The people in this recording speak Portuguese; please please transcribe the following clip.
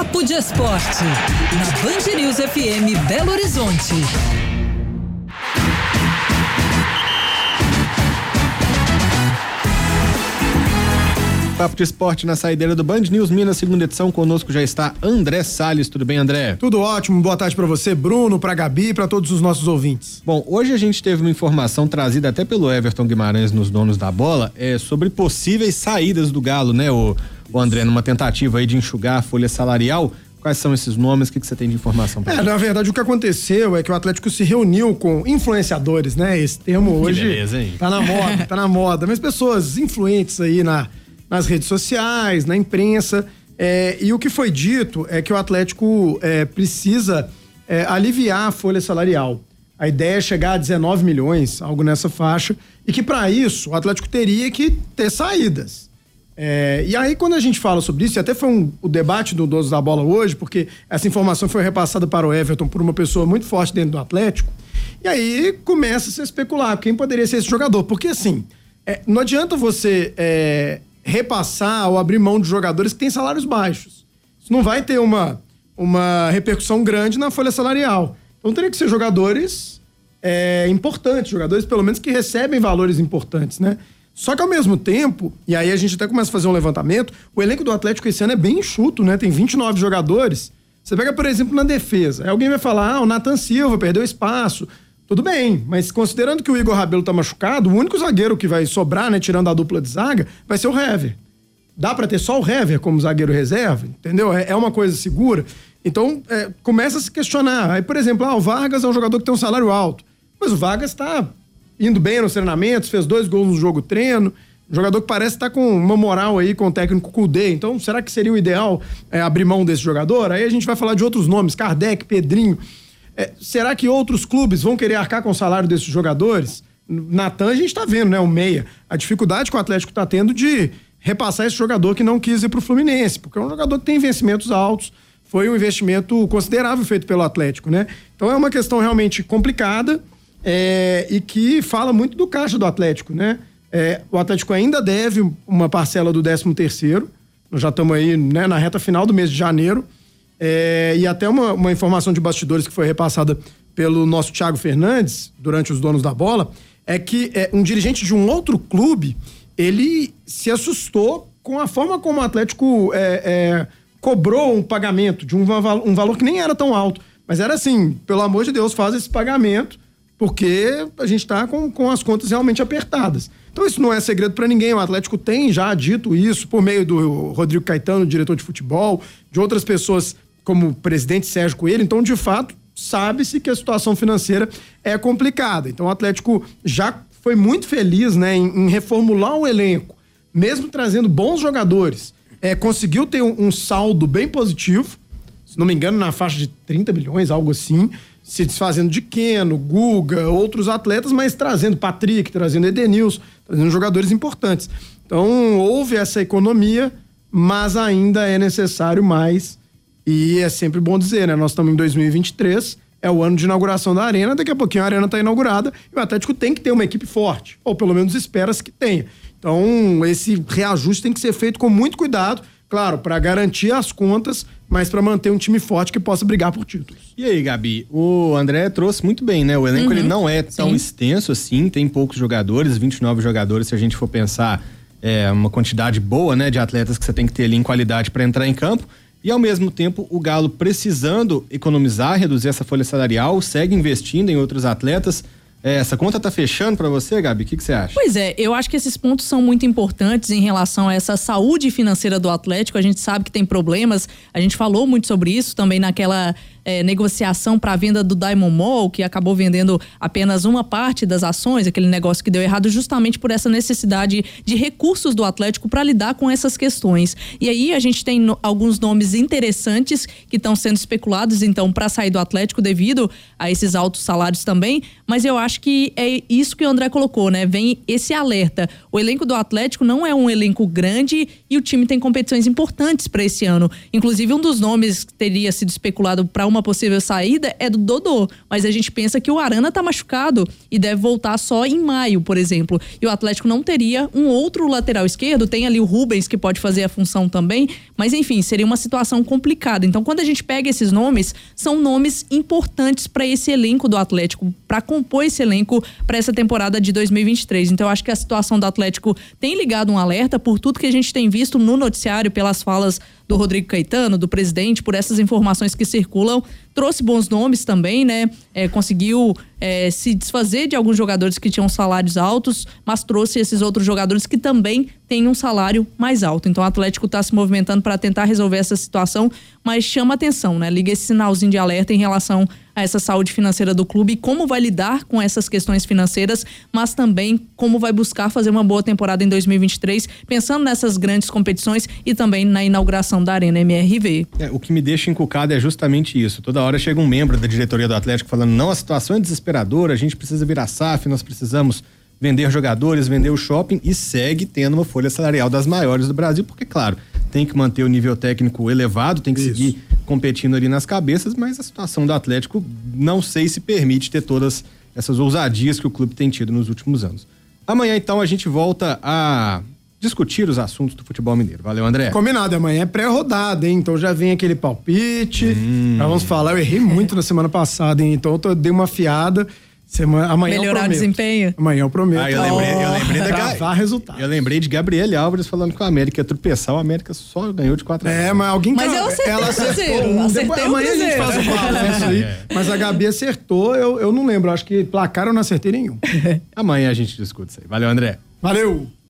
Papo de Esporte, na Band News FM Belo Horizonte. Papo de Esporte na saideira do Band News Minas, segunda edição. Conosco já está André Salles. Tudo bem, André? Tudo ótimo. Boa tarde para você, Bruno, para Gabi e para todos os nossos ouvintes. Bom, hoje a gente teve uma informação trazida até pelo Everton Guimarães nos donos da bola é, sobre possíveis saídas do Galo, né, o, o André, numa tentativa aí de enxugar a folha salarial. Quais são esses nomes? O que, que você tem de informação para É, na verdade, o que aconteceu é que o Atlético se reuniu com influenciadores, né? Esse termo hoje. Que beleza, hein? Tá na moda, tá na moda. Mas pessoas influentes aí na nas redes sociais, na imprensa. É, e o que foi dito é que o Atlético é, precisa é, aliviar a folha salarial. A ideia é chegar a 19 milhões, algo nessa faixa, e que para isso o Atlético teria que ter saídas. É, e aí, quando a gente fala sobre isso, e até foi um, o debate do Donos da Bola hoje, porque essa informação foi repassada para o Everton por uma pessoa muito forte dentro do Atlético, e aí começa a se especular quem poderia ser esse jogador. Porque assim, é, não adianta você é, repassar ou abrir mão de jogadores que têm salários baixos. Isso não vai ter uma, uma repercussão grande na folha salarial. Então teria que ser jogadores é, importantes, jogadores pelo menos que recebem valores importantes, né? Só que ao mesmo tempo, e aí a gente até começa a fazer um levantamento, o elenco do Atlético esse ano é bem enxuto, né? Tem 29 jogadores. Você pega, por exemplo, na defesa. Aí alguém vai falar, ah, o Nathan Silva perdeu espaço. Tudo bem, mas considerando que o Igor Rabelo tá machucado, o único zagueiro que vai sobrar, né, tirando a dupla de zaga, vai ser o Hever. Dá para ter só o Hever como zagueiro reserva, entendeu? É, é uma coisa segura. Então, é, começa a se questionar. Aí, por exemplo, ah, o Vargas é um jogador que tem um salário alto. Mas o Vargas tá indo bem nos treinamentos, fez dois gols no jogo treino. Jogador que parece estar tá com uma moral aí com o técnico Kudê. Então, será que seria o ideal é, abrir mão desse jogador? Aí a gente vai falar de outros nomes, Kardec, Pedrinho. É, será que outros clubes vão querer arcar com o salário desses jogadores? Natan, a gente está vendo, né? O Meia. A dificuldade que o Atlético está tendo de repassar esse jogador que não quis ir para o Fluminense, porque é um jogador que tem investimentos altos. Foi um investimento considerável feito pelo Atlético, né? Então é uma questão realmente complicada é, e que fala muito do caixa do Atlético, né? É, o Atlético ainda deve uma parcela do 13 terceiro. Nós já estamos aí né, na reta final do mês de janeiro. É, e até uma, uma informação de bastidores que foi repassada pelo nosso Thiago Fernandes, durante os donos da bola, é que é, um dirigente de um outro clube, ele se assustou com a forma como o Atlético é, é, cobrou um pagamento de um, um valor que nem era tão alto. Mas era assim, pelo amor de Deus, faz esse pagamento, porque a gente está com, com as contas realmente apertadas. Então isso não é segredo para ninguém. O Atlético tem já dito isso por meio do Rodrigo Caetano, diretor de futebol, de outras pessoas como o presidente Sérgio Coelho, então, de fato, sabe-se que a situação financeira é complicada. Então, o Atlético já foi muito feliz né, em, em reformular o elenco, mesmo trazendo bons jogadores. É, conseguiu ter um, um, saldo bem positivo, se não me engano, na faixa de 30 milhões, algo assim, se desfazendo de Keno, Guga, outros atletas, mas trazendo Patrick, trazendo Edenilson, trazendo jogadores importantes. Então, houve essa economia, mas ainda é necessário mais e é sempre bom dizer, né? Nós estamos em 2023, é o ano de inauguração da Arena, daqui a pouquinho a Arena está inaugurada e o Atlético tem que ter uma equipe forte, ou pelo menos espera-se que tenha. Então, esse reajuste tem que ser feito com muito cuidado, claro, para garantir as contas, mas para manter um time forte que possa brigar por títulos. E aí, Gabi, o André trouxe muito bem, né? O elenco uhum, ele não é tão sim. extenso assim, tem poucos jogadores, 29 jogadores, se a gente for pensar é uma quantidade boa, né, de atletas que você tem que ter ali em qualidade para entrar em campo. E ao mesmo tempo, o Galo precisando economizar, reduzir essa folha salarial, segue investindo em outros atletas. É, essa conta tá fechando para você, Gabi? O que, que, você acha? Pois é, eu acho que esses pontos são muito importantes em relação a essa saúde financeira do Atlético. A gente sabe que tem problemas, a gente falou muito sobre isso também naquela é, negociação para a venda do Diamond Mall, que acabou vendendo apenas uma parte das ações, aquele negócio que deu errado, justamente por essa necessidade de recursos do Atlético para lidar com essas questões. E aí a gente tem no, alguns nomes interessantes que estão sendo especulados, então, para sair do Atlético devido a esses altos salários também, mas eu acho que é isso que o André colocou, né? Vem esse alerta. O elenco do Atlético não é um elenco grande e o time tem competições importantes para esse ano. Inclusive, um dos nomes que teria sido especulado para uma possível saída é do Dodô, mas a gente pensa que o Arana tá machucado e deve voltar só em maio, por exemplo. E o Atlético não teria um outro lateral esquerdo, tem ali o Rubens que pode fazer a função também, mas enfim, seria uma situação complicada. Então, quando a gente pega esses nomes, são nomes importantes para esse elenco do Atlético, para compor esse elenco para essa temporada de 2023. Então, eu acho que a situação do Atlético tem ligado um alerta por tudo que a gente tem visto no noticiário, pelas falas do Rodrigo Caetano, do presidente, por essas informações que circulam. Trouxe bons nomes também, né? É, conseguiu é, se desfazer de alguns jogadores que tinham salários altos, mas trouxe esses outros jogadores que também têm um salário mais alto. Então o Atlético está se movimentando para tentar resolver essa situação, mas chama atenção, né? Liga esse sinalzinho de alerta em relação a essa saúde financeira do clube e como vai lidar com essas questões financeiras, mas também como vai buscar fazer uma boa temporada em 2023, pensando nessas grandes competições e também na inauguração da Arena MRV. É, o que me deixa encucado é justamente isso. Toda hora chega um membro da diretoria do Atlético falando: não, a situação é a gente precisa virar SAF, nós precisamos vender jogadores, vender o shopping e segue tendo uma folha salarial das maiores do Brasil, porque, claro, tem que manter o nível técnico elevado, tem que Isso. seguir competindo ali nas cabeças, mas a situação do Atlético não sei se permite ter todas essas ousadias que o clube tem tido nos últimos anos. Amanhã, então, a gente volta a discutir os assuntos do futebol mineiro. Valeu, André. Combinado, amanhã é pré-rodada, hein? Então já vem aquele palpite. Hum. vamos falar, eu errei muito na semana passada, hein? Então eu tô, dei uma fiada. Semana, amanhã Melhorar o desempenho? Amanhã eu prometo. Ah, eu lembrei, oh. eu lembrei da resultado. Eu lembrei de Gabriele Álvares falando que o América ia tropeçar, o América só ganhou de 4 a 0. É, mas alguém Mas eu acertei ela acertou. Um, depois, amanhã a gente faz o balanço aí. É. Mas a Gabi acertou, eu, eu não lembro. Acho que placar eu não acertei nenhum. amanhã a gente discute isso aí. Valeu, André. Valeu!